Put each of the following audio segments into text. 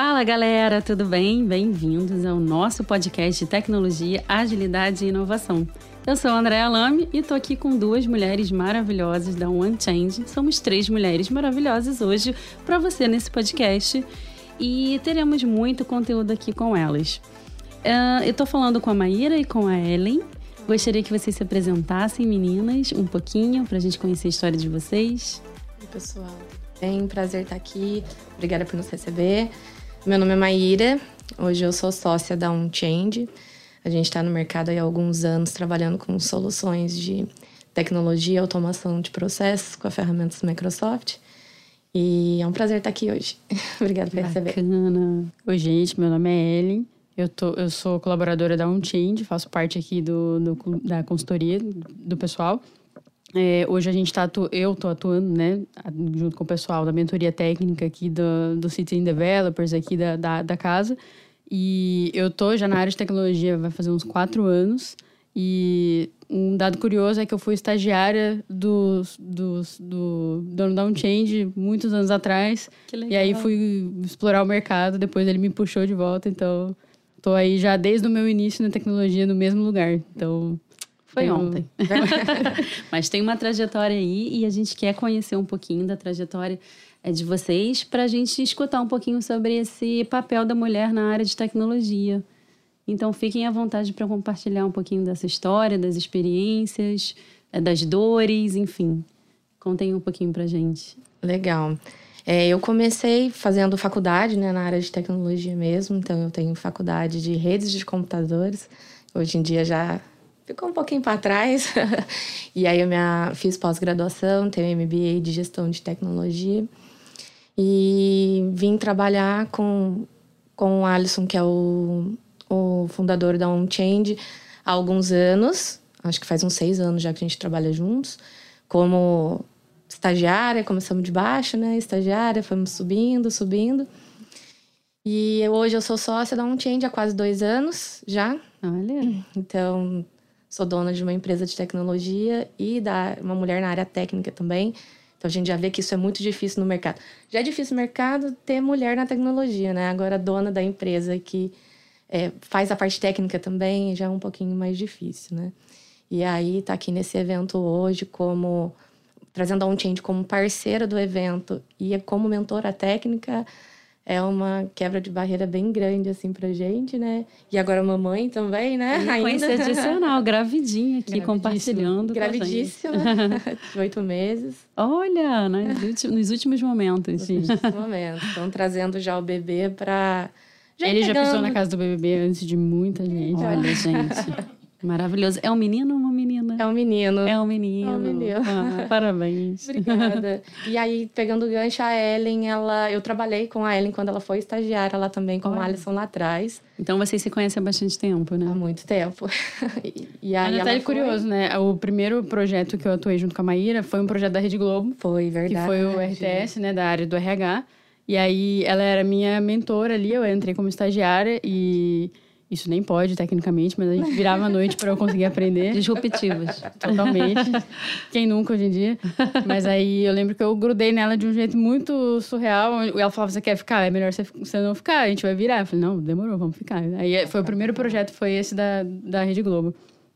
Fala galera, tudo bem? Bem-vindos ao nosso podcast de tecnologia, agilidade e inovação. Eu sou a Andréa Lame e tô aqui com duas mulheres maravilhosas da One Change. Somos três mulheres maravilhosas hoje para você nesse podcast e teremos muito conteúdo aqui com elas. Uh, eu tô falando com a Maíra e com a Ellen. Gostaria que vocês se apresentassem, meninas, um pouquinho, para a gente conhecer a história de vocês. Oi, pessoal. Bem, prazer estar aqui. Obrigada por nos receber. Meu nome é Maíra. Hoje eu sou sócia da Unchange. A gente está no mercado há alguns anos trabalhando com soluções de tecnologia automação de processos com a ferramentas Microsoft. E é um prazer estar aqui hoje. Obrigada por receber. Bacana. Oi, gente. Meu nome é Ellen. Eu, tô, eu sou colaboradora da Unchange, faço parte aqui do, do da consultoria do pessoal. É, hoje a gente está eu estou atuando, né, junto com o pessoal da mentoria técnica aqui do, do Citizen Developers aqui da, da, da casa. E eu tô já na área de tecnologia vai fazer uns quatro anos. E um dado curioso é que eu fui estagiária do, do, do dono da Unchange muitos anos atrás. E aí fui explorar o mercado, depois ele me puxou de volta, então tô aí já desde o meu início na tecnologia no mesmo lugar. Então, foi tem ontem. Mas tem uma trajetória aí e a gente quer conhecer um pouquinho da trajetória é, de vocês para a gente escutar um pouquinho sobre esse papel da mulher na área de tecnologia. Então fiquem à vontade para compartilhar um pouquinho dessa história, das experiências, é, das dores, enfim. Contem um pouquinho para gente. Legal. É, eu comecei fazendo faculdade né, na área de tecnologia mesmo, então eu tenho faculdade de redes de computadores. Hoje em dia já ficou um pouquinho para trás. e aí eu minha, fiz pós-graduação, tenho MBA de gestão de tecnologia. E vim trabalhar com, com o Alisson, que é o, o fundador da OnChange, há alguns anos. Acho que faz uns seis anos já que a gente trabalha juntos. Como estagiária, começamos de baixo, né? Estagiária, fomos subindo, subindo. E hoje eu sou sócia da OnChange há quase dois anos já. Olha. Então, Sou dona de uma empresa de tecnologia e da uma mulher na área técnica também. Então a gente já vê que isso é muito difícil no mercado. Já é difícil no mercado ter mulher na tecnologia, né? Agora dona da empresa que é, faz a parte técnica também já é um pouquinho mais difícil, né? E aí tá aqui nesse evento hoje como trazendo a OnChange como parceira do evento e como mentora técnica é uma quebra de barreira bem grande, assim, pra gente, né? E agora mamãe também, né? Ainda. adicional, gravidinha aqui, compartilhando. Gravidíssima, de oito meses. Olha, nos, nos últimos momentos, Nos últimos momentos. Estão trazendo já o bebê pra... Já Ele já pisou na casa do bebê antes de muita gente. Olha, gente. Maravilhoso. É um menino ou uma menina? É um menino. É um menino. É um menino. Ah, parabéns. Obrigada. E aí, pegando o gancho, a Ellen, ela, eu trabalhei com a Ellen quando ela foi estagiária lá também, com Olha. a Alisson lá atrás. Então vocês se conhecem há bastante tempo, né? Há muito tempo. e, e aí. Detalhe foi... curioso, né? O primeiro projeto que eu atuei junto com a Maíra foi um projeto da Rede Globo. Foi, verdade. Que foi o RTS, né? Da área do RH. E aí ela era minha mentora ali, eu entrei como estagiária e. Isso nem pode, tecnicamente, mas a gente virava a noite para eu conseguir aprender. Disruptivas. Totalmente. Quem nunca hoje em dia. Mas aí eu lembro que eu grudei nela de um jeito muito surreal. Ela falava: Você quer ficar? É melhor você não ficar, a gente vai virar. Eu falei: Não, demorou, vamos ficar. Aí foi o primeiro projeto, foi esse da, da Rede Globo.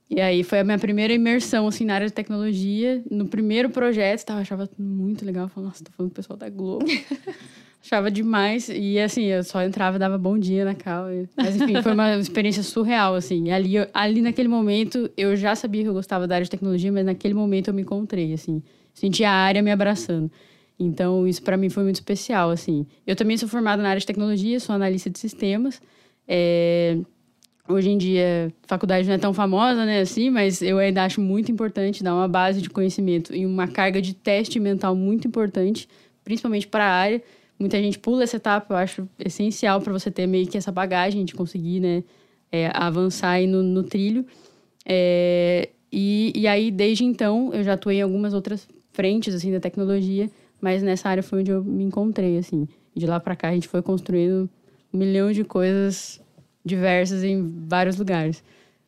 E aí foi a minha primeira imersão, assim, na área de tecnologia. No primeiro projeto, tava, achava muito legal. Eu falei, nossa, tô falando com o pessoal da Globo. Achava demais. E assim, eu só entrava e dava bom dia na cal. Mas enfim, foi uma experiência surreal, assim. Ali, ali naquele momento, eu já sabia que eu gostava da área de tecnologia, mas naquele momento eu me encontrei, assim. Senti a área me abraçando. Então, isso para mim foi muito especial, assim. Eu também sou formada na área de tecnologia, sou analista de sistemas. É... Hoje em dia, a faculdade não é tão famosa, né, assim, mas eu ainda acho muito importante dar uma base de conhecimento e uma carga de teste mental muito importante, principalmente para a área Muita gente pula essa etapa, eu acho essencial para você ter meio que essa bagagem de conseguir, né, é, avançar aí no, no trilho. É, e, e aí, desde então, eu já atuei em algumas outras frentes, assim, da tecnologia, mas nessa área foi onde eu me encontrei, assim. De lá para cá, a gente foi construindo um milhão de coisas diversas em vários lugares.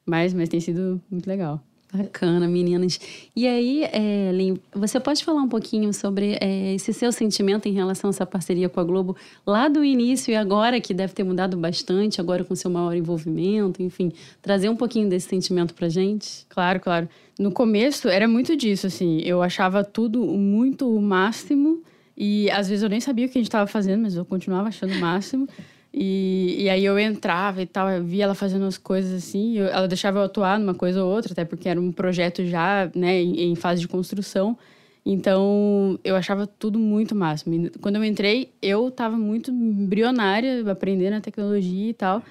Mas, mas tem sido muito legal. Bacana, meninas. E aí, é, Lin, você pode falar um pouquinho sobre é, esse seu sentimento em relação a essa parceria com a Globo lá do início e agora, que deve ter mudado bastante, agora com seu maior envolvimento, enfim, trazer um pouquinho desse sentimento pra gente? Claro, claro. No começo era muito disso, assim, eu achava tudo muito o máximo e às vezes eu nem sabia o que a gente estava fazendo, mas eu continuava achando o máximo. E, e aí eu entrava e tal, eu via ela fazendo as coisas assim, eu, ela deixava eu atuar numa coisa ou outra, até porque era um projeto já, né, em, em fase de construção. Então, eu achava tudo muito máximo. Quando eu entrei, eu estava muito embrionária, aprendendo a tecnologia e tal.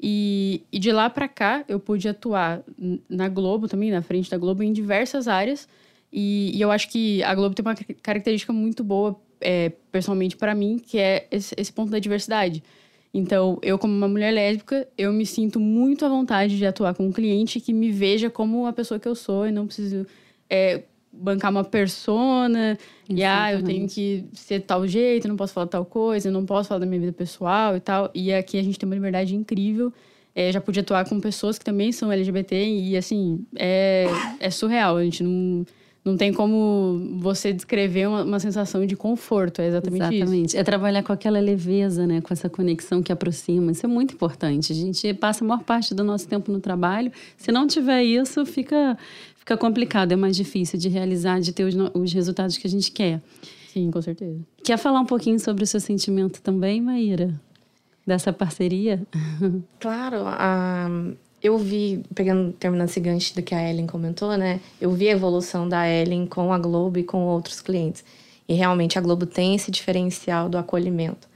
E, e de lá para cá, eu pude atuar na Globo também, na frente da Globo, em diversas áreas. E, e eu acho que a Globo tem uma característica muito boa, é, pessoalmente para mim, que é esse, esse ponto da diversidade. Então, eu como uma mulher lésbica, eu me sinto muito à vontade de atuar com um cliente que me veja como a pessoa que eu sou e não preciso é, bancar uma persona e ah, eu tenho que ser tal jeito, não posso falar tal coisa, não posso falar da minha vida pessoal e tal. E aqui a gente tem uma liberdade incrível. É, já pude atuar com pessoas que também são LGBT e assim, é, é surreal. A gente não não tem como você descrever uma, uma sensação de conforto, é exatamente, exatamente. isso. É trabalhar com aquela leveza, né? Com essa conexão que aproxima. Isso é muito importante. A gente passa a maior parte do nosso tempo no trabalho. Se não tiver isso, fica, fica complicado, é mais difícil de realizar, de ter os, os resultados que a gente quer. Sim, com certeza. Quer falar um pouquinho sobre o seu sentimento também, Maíra? Dessa parceria? Claro. Um eu vi, pegando, terminando esse gancho do que a Ellen comentou, né? Eu vi a evolução da Ellen com a Globo e com outros clientes. E realmente a Globo tem esse diferencial do acolhimento,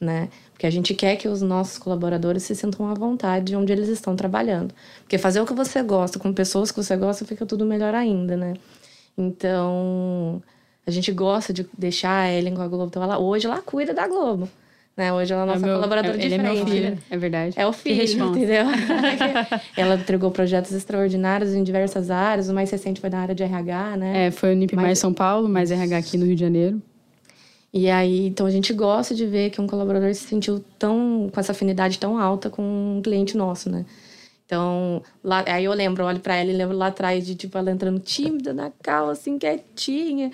né? Porque a gente quer que os nossos colaboradores se sintam à vontade onde eles estão trabalhando. Porque fazer o que você gosta com pessoas que você gosta fica tudo melhor ainda, né? Então, a gente gosta de deixar a Ellen com a Globo. Então, ela, hoje ela cuida da Globo. Né? Hoje ela é nossa é meu, colaboradora é, ele Ele é meu filho, é verdade. É o filho, entendeu? ela entregou projetos extraordinários em diversas áreas. O mais recente foi na área de RH, né? É, foi o NIP mais, mais São Paulo, mais RH aqui no Rio de Janeiro. E aí, então a gente gosta de ver que um colaborador se sentiu tão com essa afinidade tão alta com um cliente nosso, né? Então, lá, aí eu lembro, olho para ela e lembro lá atrás de tipo ela entrando tímida na cal, assim, quietinha,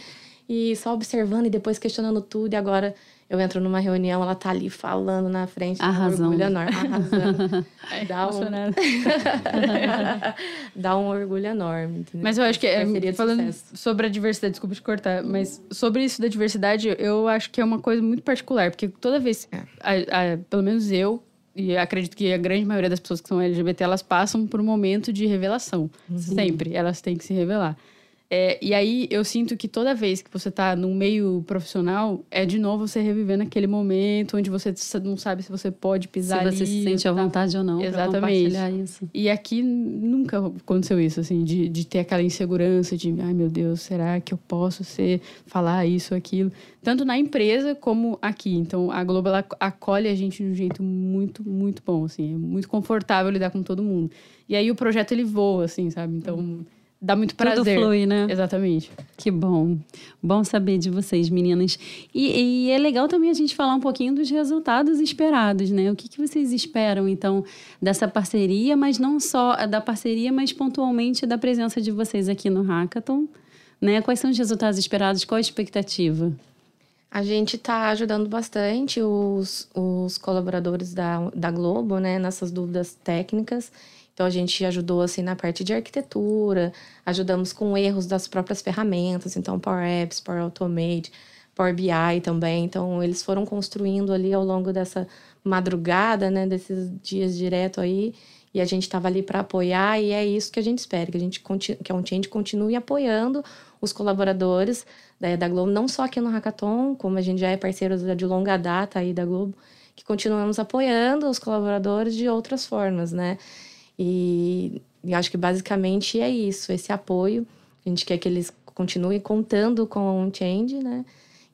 e só observando e depois questionando tudo, e agora eu entro numa reunião, ela tá ali falando na frente, arrasando. um orgulho enorme, arrasando. Dá um... Dá um orgulho enorme. Entendeu? Mas eu acho que, é, falando sobre a diversidade, desculpa te cortar, mas sobre isso da diversidade, eu acho que é uma coisa muito particular, porque toda vez, é. a, a, pelo menos eu, e acredito que a grande maioria das pessoas que são LGBT, elas passam por um momento de revelação. Uhum. Sempre. Elas têm que se revelar. É, e aí eu sinto que toda vez que você tá num meio profissional, é de novo você revivendo aquele momento onde você não sabe se você pode pisar se ali. Se você se sente à tá... vontade ou não Exatamente. isso. E aqui nunca aconteceu isso, assim, de, de ter aquela insegurança de, ai meu Deus, será que eu posso ser, falar isso, aquilo? Tanto na empresa como aqui. Então a Globo ela acolhe a gente de um jeito muito, muito bom, assim. É muito confortável lidar com todo mundo. E aí o projeto ele voa, assim, sabe? Então. Hum dá muito prazer. Tudo flui, né? Exatamente. Que bom. Bom saber de vocês, meninas. E, e, é legal também a gente falar um pouquinho dos resultados esperados, né? O que, que vocês esperam, então, dessa parceria, mas não só da parceria, mas pontualmente da presença de vocês aqui no Hackathon, né? Quais são os resultados esperados? Qual a expectativa? A gente está ajudando bastante os, os colaboradores da, da Globo, né? Nessas dúvidas técnicas. Então a gente ajudou assim na parte de arquitetura, ajudamos com erros das próprias ferramentas, então Power Apps, Power Automate, Power BI também. Então eles foram construindo ali ao longo dessa madrugada, né, desses dias direto aí, e a gente estava ali para apoiar e é isso que a gente espera, que a gente que a Unchange continue apoiando os colaboradores da, da Globo, não só aqui no Hackathon, como a gente já é parceiro de longa data aí da Globo, que continuamos apoiando os colaboradores de outras formas, né? E, e acho que basicamente é isso, esse apoio. A gente quer que eles continuem contando com o Change, né?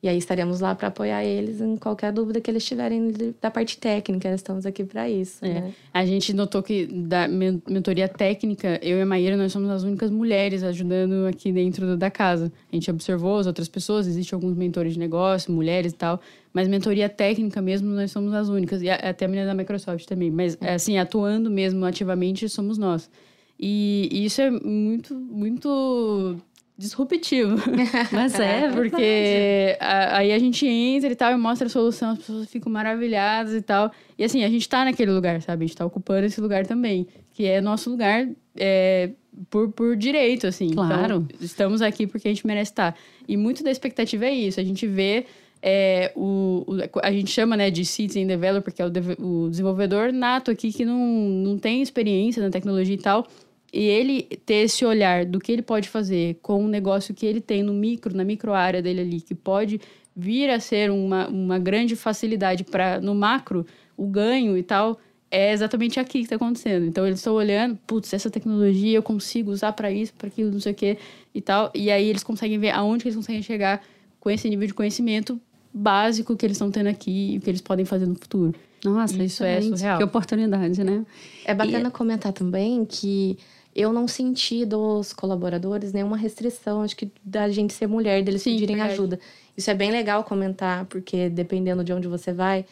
E aí estaremos lá para apoiar eles em qualquer dúvida que eles tiverem da parte técnica. Estamos aqui para isso. É. Né? A gente notou que da mentoria técnica, eu e a Maíra, nós somos as únicas mulheres ajudando aqui dentro da casa. A gente observou as outras pessoas, existem alguns mentores de negócio, mulheres e tal, mas mentoria técnica mesmo, nós somos as únicas. E até a menina da Microsoft também. Mas, é. assim, atuando mesmo ativamente, somos nós. E, e isso é muito, muito disruptivo. Mas é, porque a, aí a gente entra e tal e mostra a solução, as pessoas ficam maravilhadas e tal. E assim, a gente tá naquele lugar, sabe? A gente tá ocupando esse lugar também, que é nosso lugar é, por, por direito, assim. Claro. Então, estamos aqui porque a gente merece estar. E muito da expectativa é isso, a gente vê é, o, o, a gente chama né, de citizen developer, que é o, o desenvolvedor nato aqui que não, não tem experiência na tecnologia e tal, e ele ter esse olhar do que ele pode fazer com o negócio que ele tem no micro, na micro área dele ali, que pode vir a ser uma, uma grande facilidade para no macro, o ganho e tal, é exatamente aqui que está acontecendo. Então eles estão olhando, putz, essa tecnologia eu consigo usar para isso, para aquilo, não sei o quê e tal. E aí eles conseguem ver aonde eles conseguem chegar com esse nível de conhecimento básico que eles estão tendo aqui e o que eles podem fazer no futuro. Nossa, isso é surreal. Que oportunidade, né? É bacana e... comentar também que eu não senti dos colaboradores nenhuma restrição, acho que da gente ser mulher, deles Sim, pedirem verdade. ajuda. Isso é bem legal comentar, porque dependendo de onde você vai,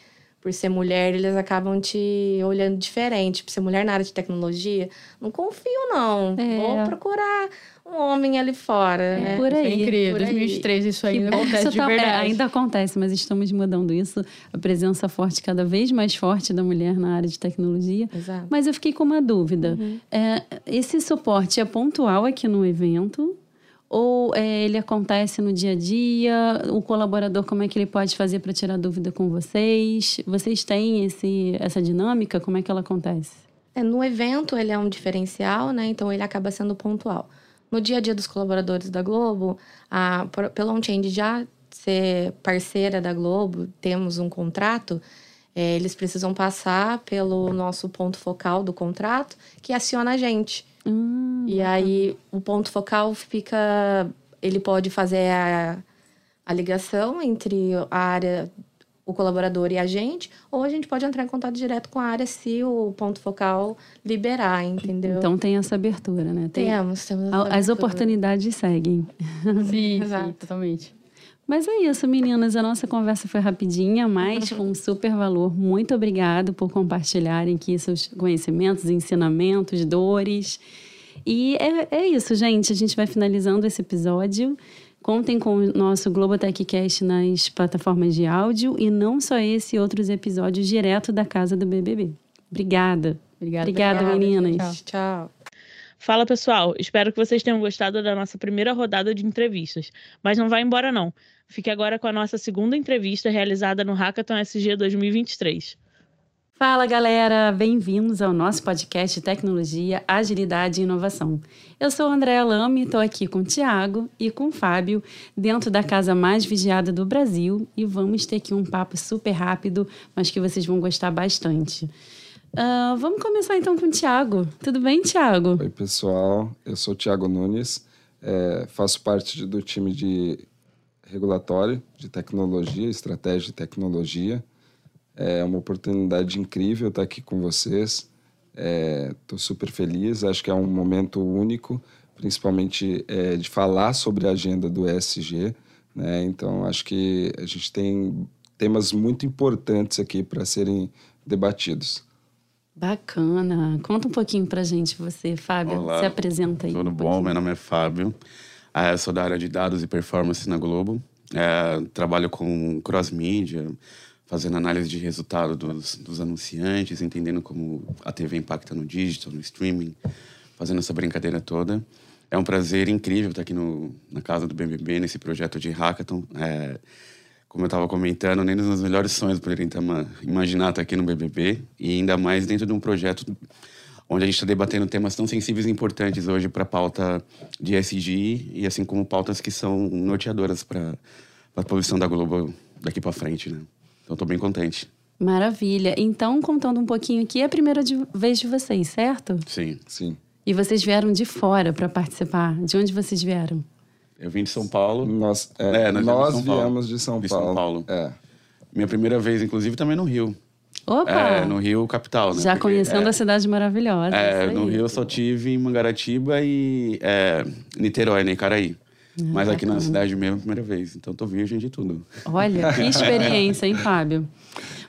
por ser mulher, eles acabam te olhando diferente. Por ser mulher na área de tecnologia, não confio, não. É. Vou procurar um homem ali fora, é, né? Por aí. Isso é incrível. Por 2023 aí. isso ainda acontece de tá, verdade. É, ainda acontece, mas estamos mudando isso. A presença forte, cada vez mais forte da mulher na área de tecnologia. Exato. Mas eu fiquei com uma dúvida. Uhum. É, esse suporte é pontual aqui no evento? Ou é, ele acontece no dia a dia? O colaborador, como é que ele pode fazer para tirar dúvida com vocês? Vocês têm esse, essa dinâmica? Como é que ela acontece? É, no evento ele é um diferencial, né? Então ele acaba sendo pontual. No dia a dia dos colaboradores da Globo, a, pelo on-change já ser parceira da Globo, temos um contrato, é, eles precisam passar pelo nosso ponto focal do contrato, que aciona a gente. Hum, e aí o ponto focal fica. Ele pode fazer a, a ligação entre a área, o colaborador e a gente, ou a gente pode entrar em contato direto com a área se o ponto focal liberar, entendeu? Então tem essa abertura, né? Tem, temos, temos. As oportunidades seguem. Sim, sim, totalmente. Mas é isso, meninas. A nossa conversa foi rapidinha, mas com super valor. Muito obrigado por compartilharem aqui seus conhecimentos, ensinamentos, dores. E é, é isso, gente. A gente vai finalizando esse episódio. Contem com o nosso Globotechcast nas plataformas de áudio e não só esse, outros episódios direto da casa do BBB. Obrigada. Obrigada, Obrigada meninas. Tchau. Tchau. Fala pessoal, espero que vocês tenham gostado da nossa primeira rodada de entrevistas. Mas não vai embora não. Fique agora com a nossa segunda entrevista realizada no Hackathon SG 2023. Fala galera, bem-vindos ao nosso podcast Tecnologia, Agilidade e Inovação. Eu sou Andréa Lame, estou aqui com o Tiago e com o Fábio, dentro da casa mais vigiada do Brasil, e vamos ter aqui um papo super rápido, mas que vocês vão gostar bastante. Uh, vamos começar então com o Tiago. Tudo bem, Tiago? Oi, pessoal. Eu sou o Tiago Nunes, é, faço parte do time de regulatório de tecnologia, estratégia de tecnologia. É uma oportunidade incrível estar aqui com vocês. Estou é, super feliz, acho que é um momento único, principalmente é, de falar sobre a agenda do ESG. Né? Então, acho que a gente tem temas muito importantes aqui para serem debatidos. Bacana. Conta um pouquinho para gente, você, Fábio. Olá, Se apresenta aí. Tudo um bom? Meu nome é Fábio. Ah, eu sou da área de dados e performance na Globo. É, trabalho com cross-mídia, fazendo análise de resultado dos, dos anunciantes, entendendo como a TV impacta no digital, no streaming, fazendo essa brincadeira toda. É um prazer incrível estar aqui no, na casa do BBB, nesse projeto de hackathon. É, como eu estava comentando, nem nos melhores sonhos poderia imaginar estar aqui no BBB, e ainda mais dentro de um projeto onde a gente está debatendo temas tão sensíveis e importantes hoje para a pauta de SG e assim como pautas que são norteadoras para a posição da Globo daqui para frente, né? Então estou bem contente. Maravilha. Então, contando um pouquinho aqui, é a primeira de, vez de vocês, certo? Sim. Sim. E vocês vieram de fora para participar. De onde vocês vieram? Eu vim de São Paulo. Nós, é, é, nós, nós viemos de São de Paulo. São Paulo. É. Minha primeira vez, inclusive, também no Rio. Opa! É, no Rio, capital, né? Já Porque, conhecendo é, a cidade maravilhosa. É, no Rio eu só tive em Mangaratiba e é, Niterói, né? Caraí. Ah, Mas aqui na cidade mesmo, primeira vez. Então tô virgem de tudo. Olha, que experiência, hein, Fábio?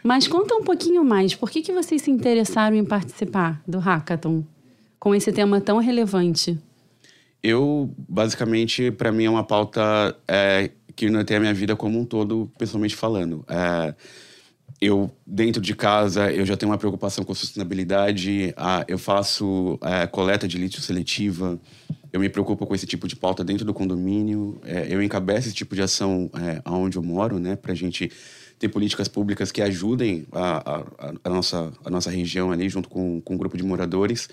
Mas conta um pouquinho mais. Por que, que vocês se interessaram em participar do Hackathon? com esse tema tão relevante? Eu, basicamente, para mim é uma pauta é, que norteia a minha vida como um todo, pessoalmente falando. É, eu, dentro de casa, eu já tenho uma preocupação com sustentabilidade. Ah, eu faço é, coleta de lítio seletiva. Eu me preocupo com esse tipo de pauta dentro do condomínio. É, eu encabeço esse tipo de ação é, onde eu moro, né? Para a gente ter políticas públicas que ajudem a, a, a, nossa, a nossa região ali, junto com, com um grupo de moradores.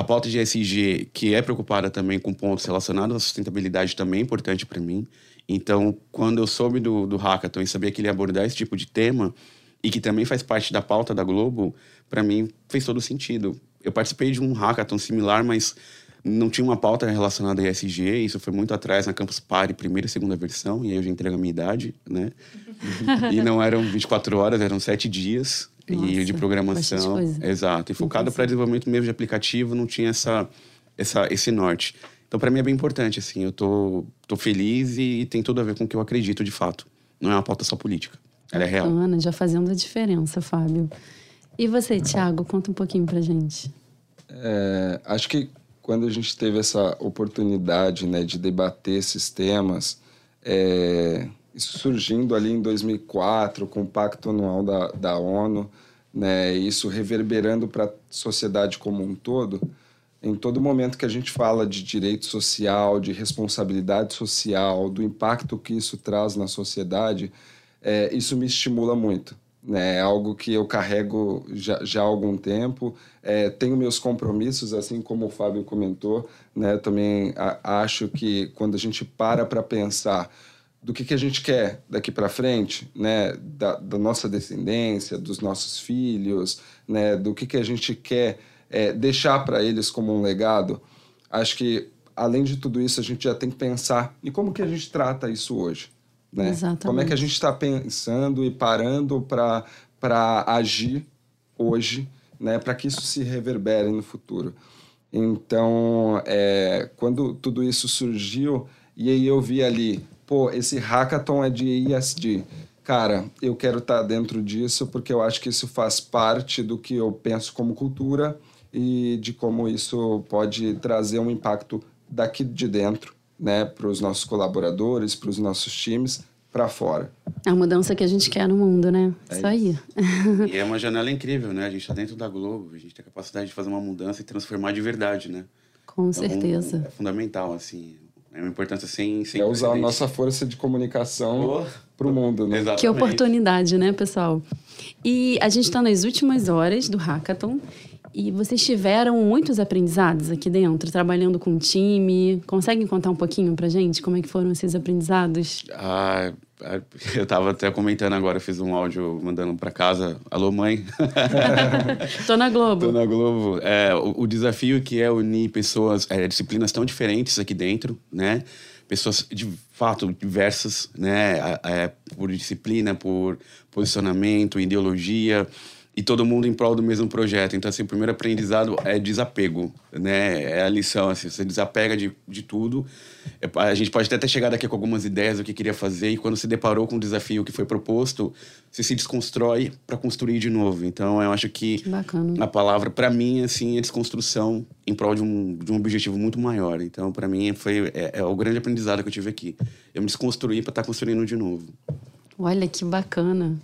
A pauta de SG, que é preocupada também com pontos relacionados à sustentabilidade, também é importante para mim. Então, quando eu soube do, do Hackathon e sabia que ele ia abordar esse tipo de tema, e que também faz parte da pauta da Globo, para mim fez todo sentido. Eu participei de um hackathon similar, mas não tinha uma pauta relacionada a ESG, isso foi muito atrás na Campus Party, primeira e segunda versão, e aí eu já entrego a minha idade, né? e não eram 24 horas, eram 7 dias Nossa, e de programação. Exato, e focado para desenvolvimento mesmo de aplicativo, não tinha essa, essa, esse norte. Então, para mim é bem importante, assim, eu tô, tô feliz e, e tem tudo a ver com o que eu acredito de fato. Não é uma pauta só política. Ela é real. Ana, já fazendo a diferença, Fábio. E você, Thiago, conta um pouquinho pra gente. É, acho que quando a gente teve essa oportunidade né, de debater esses temas, é, isso surgindo ali em 2004, com o Pacto Anual da, da ONU, né, isso reverberando para a sociedade como um todo, em todo momento que a gente fala de direito social, de responsabilidade social, do impacto que isso traz na sociedade, é, isso me estimula muito. Né? É algo que eu carrego já, já há algum tempo. É, tenho meus compromissos, assim como o Fábio comentou. Né? Também a, acho que quando a gente para para pensar do que, que a gente quer daqui para frente, né? Da, da, nossa descendência, dos nossos filhos, né? do que, que a gente quer é, deixar para eles como um legado, acho que, além de tudo isso, a gente já tem que pensar em como que a gente trata isso hoje. Né? Exatamente. Como é que a gente está pensando e parando para agir hoje, né? para que isso se reverbere no futuro. Então, é, quando tudo isso surgiu, e aí eu vi ali, pô, esse hackathon é de ISD. Cara, eu quero estar tá dentro disso porque eu acho que isso faz parte do que eu penso como cultura e de como isso pode trazer um impacto daqui de dentro né, para os nossos colaboradores, para os nossos times, para fora. É a mudança que a gente quer no mundo, né? É isso aí. e é uma janela incrível, né? A gente está dentro da Globo, a gente tem a capacidade de fazer uma mudança e transformar de verdade, né? Com então, certeza. É fundamental, assim. É uma importância sem. sem é usar a nossa força de comunicação para o mundo, né? Exatamente. Que oportunidade, né, pessoal? E a gente está nas últimas horas do hackathon e vocês tiveram muitos aprendizados aqui dentro, trabalhando com o time. Conseguem contar um pouquinho pra gente como é que foram esses aprendizados? Ah, eu tava até comentando agora, fiz um áudio mandando para casa. Alô, mãe. Tô na Globo. Tô na Globo. É, o, o desafio que é unir pessoas, é, disciplinas tão diferentes aqui dentro, né? Pessoas de fato diversas, né? É, por disciplina, por posicionamento, ideologia e todo mundo em prol do mesmo projeto. Então, assim, o primeiro aprendizado é desapego, né? É a lição, assim, você desapega de, de tudo. É, a gente pode até ter chegado aqui com algumas ideias do que queria fazer e quando se deparou com o desafio que foi proposto, você se desconstrói para construir de novo. Então, eu acho que, que a palavra, para mim, assim, é desconstrução em prol de um, de um objetivo muito maior. Então, para mim, foi é, é, o grande aprendizado que eu tive aqui. Eu me desconstruí para estar tá construindo de novo. Olha que bacana.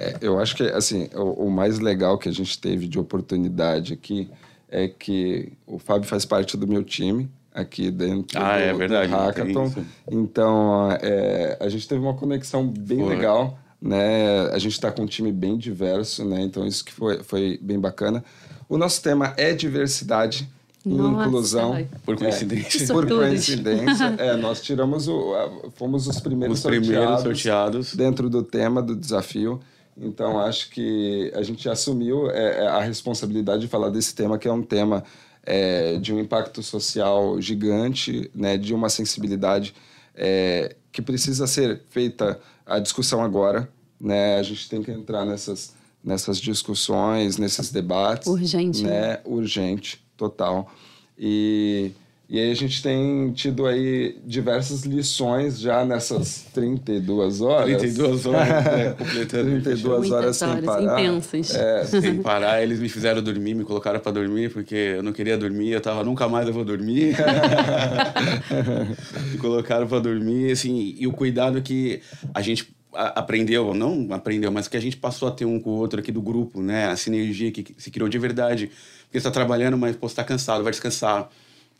É, eu acho que assim o, o, mais legal que a gente teve de oportunidade aqui é que o Fábio faz parte do meu time aqui dentro ah, do, é verdade, do Hackathon. Então é, a gente teve uma conexão bem legal, né? A gente está com um time bem diverso, né? Então isso que foi, foi bem bacana. O nosso tema é diversidade nossa, inclusão. Por coincidência. É, por coincidência. é, nós tiramos o. Fomos os primeiros, os sorteados, primeiros sorteados dentro do tema do desafio. Então, acho que a gente assumiu é, é, a responsabilidade de falar desse tema, que é um tema é, de um impacto social gigante, né, de uma sensibilidade é, que precisa ser feita a discussão agora. Né? A gente tem que entrar nessas, nessas discussões, nesses debates. Urgente. Né? Urgente total. E, E aí a gente tem tido aí diversas lições já nessas 32 horas. 32 horas, né? Completando. 32 Muitas horas sem horas parar. intensas. É, Sem parar, eles me fizeram dormir, me colocaram pra dormir, porque eu não queria dormir, eu tava, nunca mais eu vou dormir. me colocaram pra dormir, assim, e o cuidado que a gente aprendeu, não aprendeu, mas que a gente passou a ter um com o outro aqui do grupo, né? A sinergia que se criou de verdade. Porque você tá trabalhando, mas, pô, você tá cansado, vai descansar.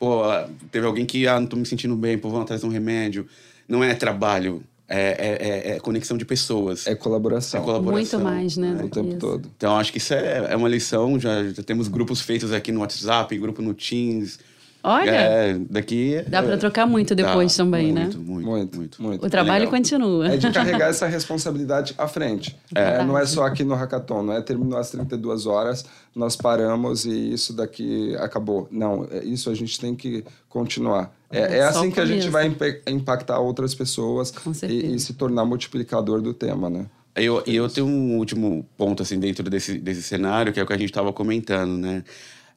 Pô, teve alguém que, ah, não tô me sentindo bem, pô, vamos atrás de um remédio. Não é trabalho, é, é, é- é conexão de pessoas. é colaboração. É colaboração. Muito mais, né? o do que tempo isso. todo. Então, acho que isso é, é uma lição. Já, já temos grupos feitos aqui no WhatsApp, grupo no Teams. Olha, É, daqui... dá para trocar muito depois Dá, também, muito, né? Muito, Muito, muito. muito. O trabalho legal. continua. É de carregar essa responsabilidade à frente. É, não é só aqui no Hackathon, não é terminou as 32 horas, nós paramos e isso daqui acabou. Não, é, isso a gente tem que continuar. É, é assim que a gente vai impactar outras pessoas e, e se tornar multiplicador do tema, né? Eu, e eu tenho um último ponto, assim, dentro desse, desse cenário, que é o que a gente estava comentando, né?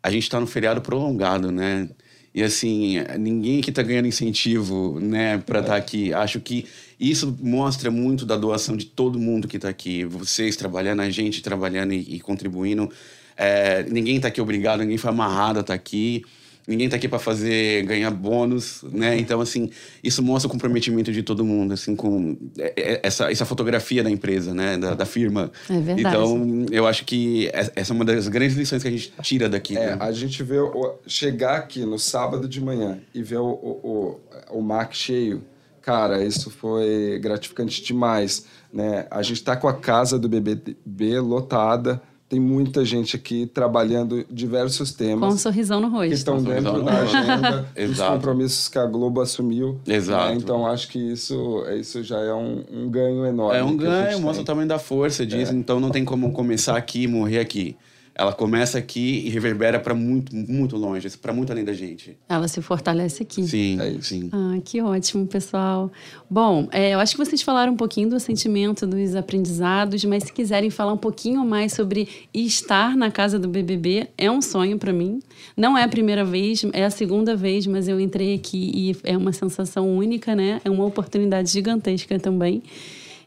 A gente está no feriado prolongado, né? E, assim, ninguém aqui está ganhando incentivo, né, para estar aqui. Acho que isso mostra muito da doação de todo mundo que está aqui. Vocês trabalhando, a gente trabalhando e, e contribuindo. É, ninguém está aqui obrigado, ninguém foi amarrado a estar aqui. Ninguém tá aqui para fazer ganhar bônus, né? Então assim, isso mostra o comprometimento de todo mundo, assim, com é, é, essa, essa fotografia da empresa, né? Da, da firma. É verdade. Então, eu acho que essa é uma das grandes lições que a gente tira daqui. É, né? a gente vê o, chegar aqui no sábado de manhã e ver o, o, o, o MAC cheio, cara, isso foi gratificante demais, né? A gente está com a casa do BBB lotada, tem muita gente aqui trabalhando diversos Com um temas sorrisão no que rosto. estão Com dentro da agenda, dos compromissos que a Globo assumiu. né? Exato. Então, acho que isso, isso já é um, um ganho enorme. É um que ganho, mostra o tamanho da força disso. Então não tem como começar aqui e morrer aqui. Ela começa aqui e reverbera para muito, muito longe, para muito além da gente. Ela se fortalece aqui. Sim, É sim. Ah, que ótimo, pessoal. Bom, é, eu acho que vocês falaram um pouquinho do sentimento dos aprendizados, mas se quiserem falar um pouquinho mais sobre estar na casa do BBB, é um sonho para mim. Não é a primeira vez, é a segunda vez, mas eu entrei aqui e é uma sensação única, né? É uma oportunidade gigantesca também.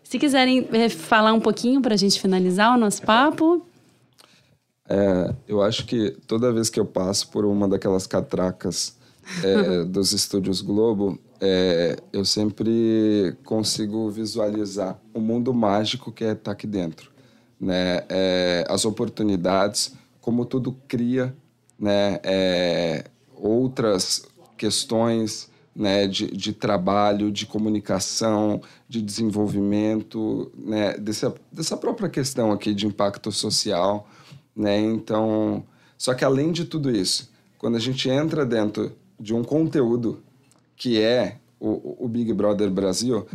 Se quiserem é, falar um pouquinho para a gente finalizar o nosso papo, É, eu acho que toda vez que eu passo por uma daquelas catracas é, dos estúdios Globo, é, eu sempre consigo visualizar o mundo mágico que é estar aqui dentro, né? É, as oportunidades, como tudo cria, né? É, outras questões né, de, de trabalho, de comunicação, de desenvolvimento, né, dessa, dessa própria questão aqui de impacto social, né? Então, só que além de tudo isso, quando a gente entra dentro de um conteúdo que é o, o Big Brother Brasil,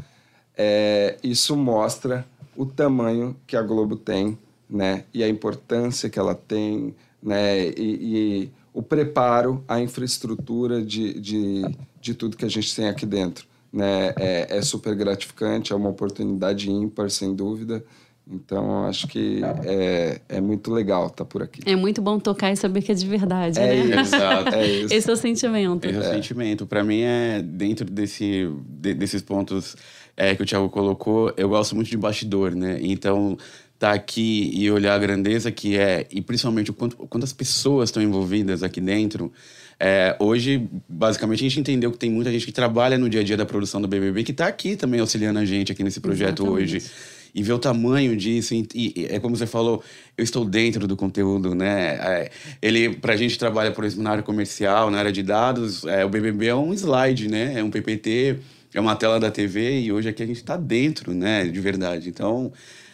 é, isso mostra o tamanho que a Globo tem, né? E a importância que ela tem, né? E, e o preparo, a infraestrutura de, de, de tudo que a gente tem aqui dentro, né? É, é super gratificante, é uma oportunidade ímpar, sem dúvida. Então, acho que é, é muito legal estar por aqui. é muito bom tocar e saber que é de verdade, É né? isso. Exato. É isso. Esse é o sentimento. Esse é o sentimento. Para mim, é dentro desse, de- desses pontos é, que o Thiago colocou, eu gosto muito de bastidor, né? Então, tá aqui e olhar a grandeza que é, e principalmente o quanto, quantas pessoas estão envolvidas aqui dentro. É, hoje, basicamente, a gente entendeu que tem muita gente que trabalha no dia a dia da produção do BBB que está aqui também auxiliando a gente aqui nesse projeto Exatamente. hoje e ver o tamanho disso. E, e é como você falou, eu estou dentro do conteúdo, né? É, ele, pra gente, trabalha, por exemplo, na área comercial, na área de dados. É, o BBB é um slide, né? É um PPT, é uma tela da TV e hoje aqui a gente está dentro, né? De verdade. Então.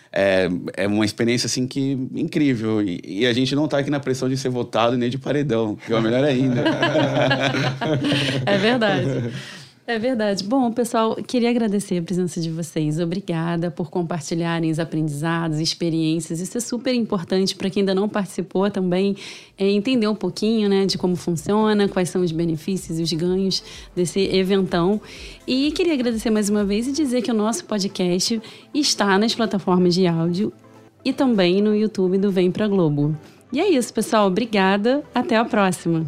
É, é uma experiência assim que incrível e, e a gente não está aqui na pressão de ser votado nem de paredão que é melhor ainda É verdade. É verdade. Bom, pessoal, queria agradecer a presença de vocês. Obrigada por compartilharem os aprendizados, experiências. Isso é super importante para quem ainda não participou também é entender um pouquinho, né, de como funciona, quais são os benefícios e os ganhos desse eventão. E queria agradecer mais uma vez e dizer que o nosso podcast está nas plataformas de áudio e também no YouTube do Vem Pra Globo. E é isso, pessoal. Obrigada. Até a próxima.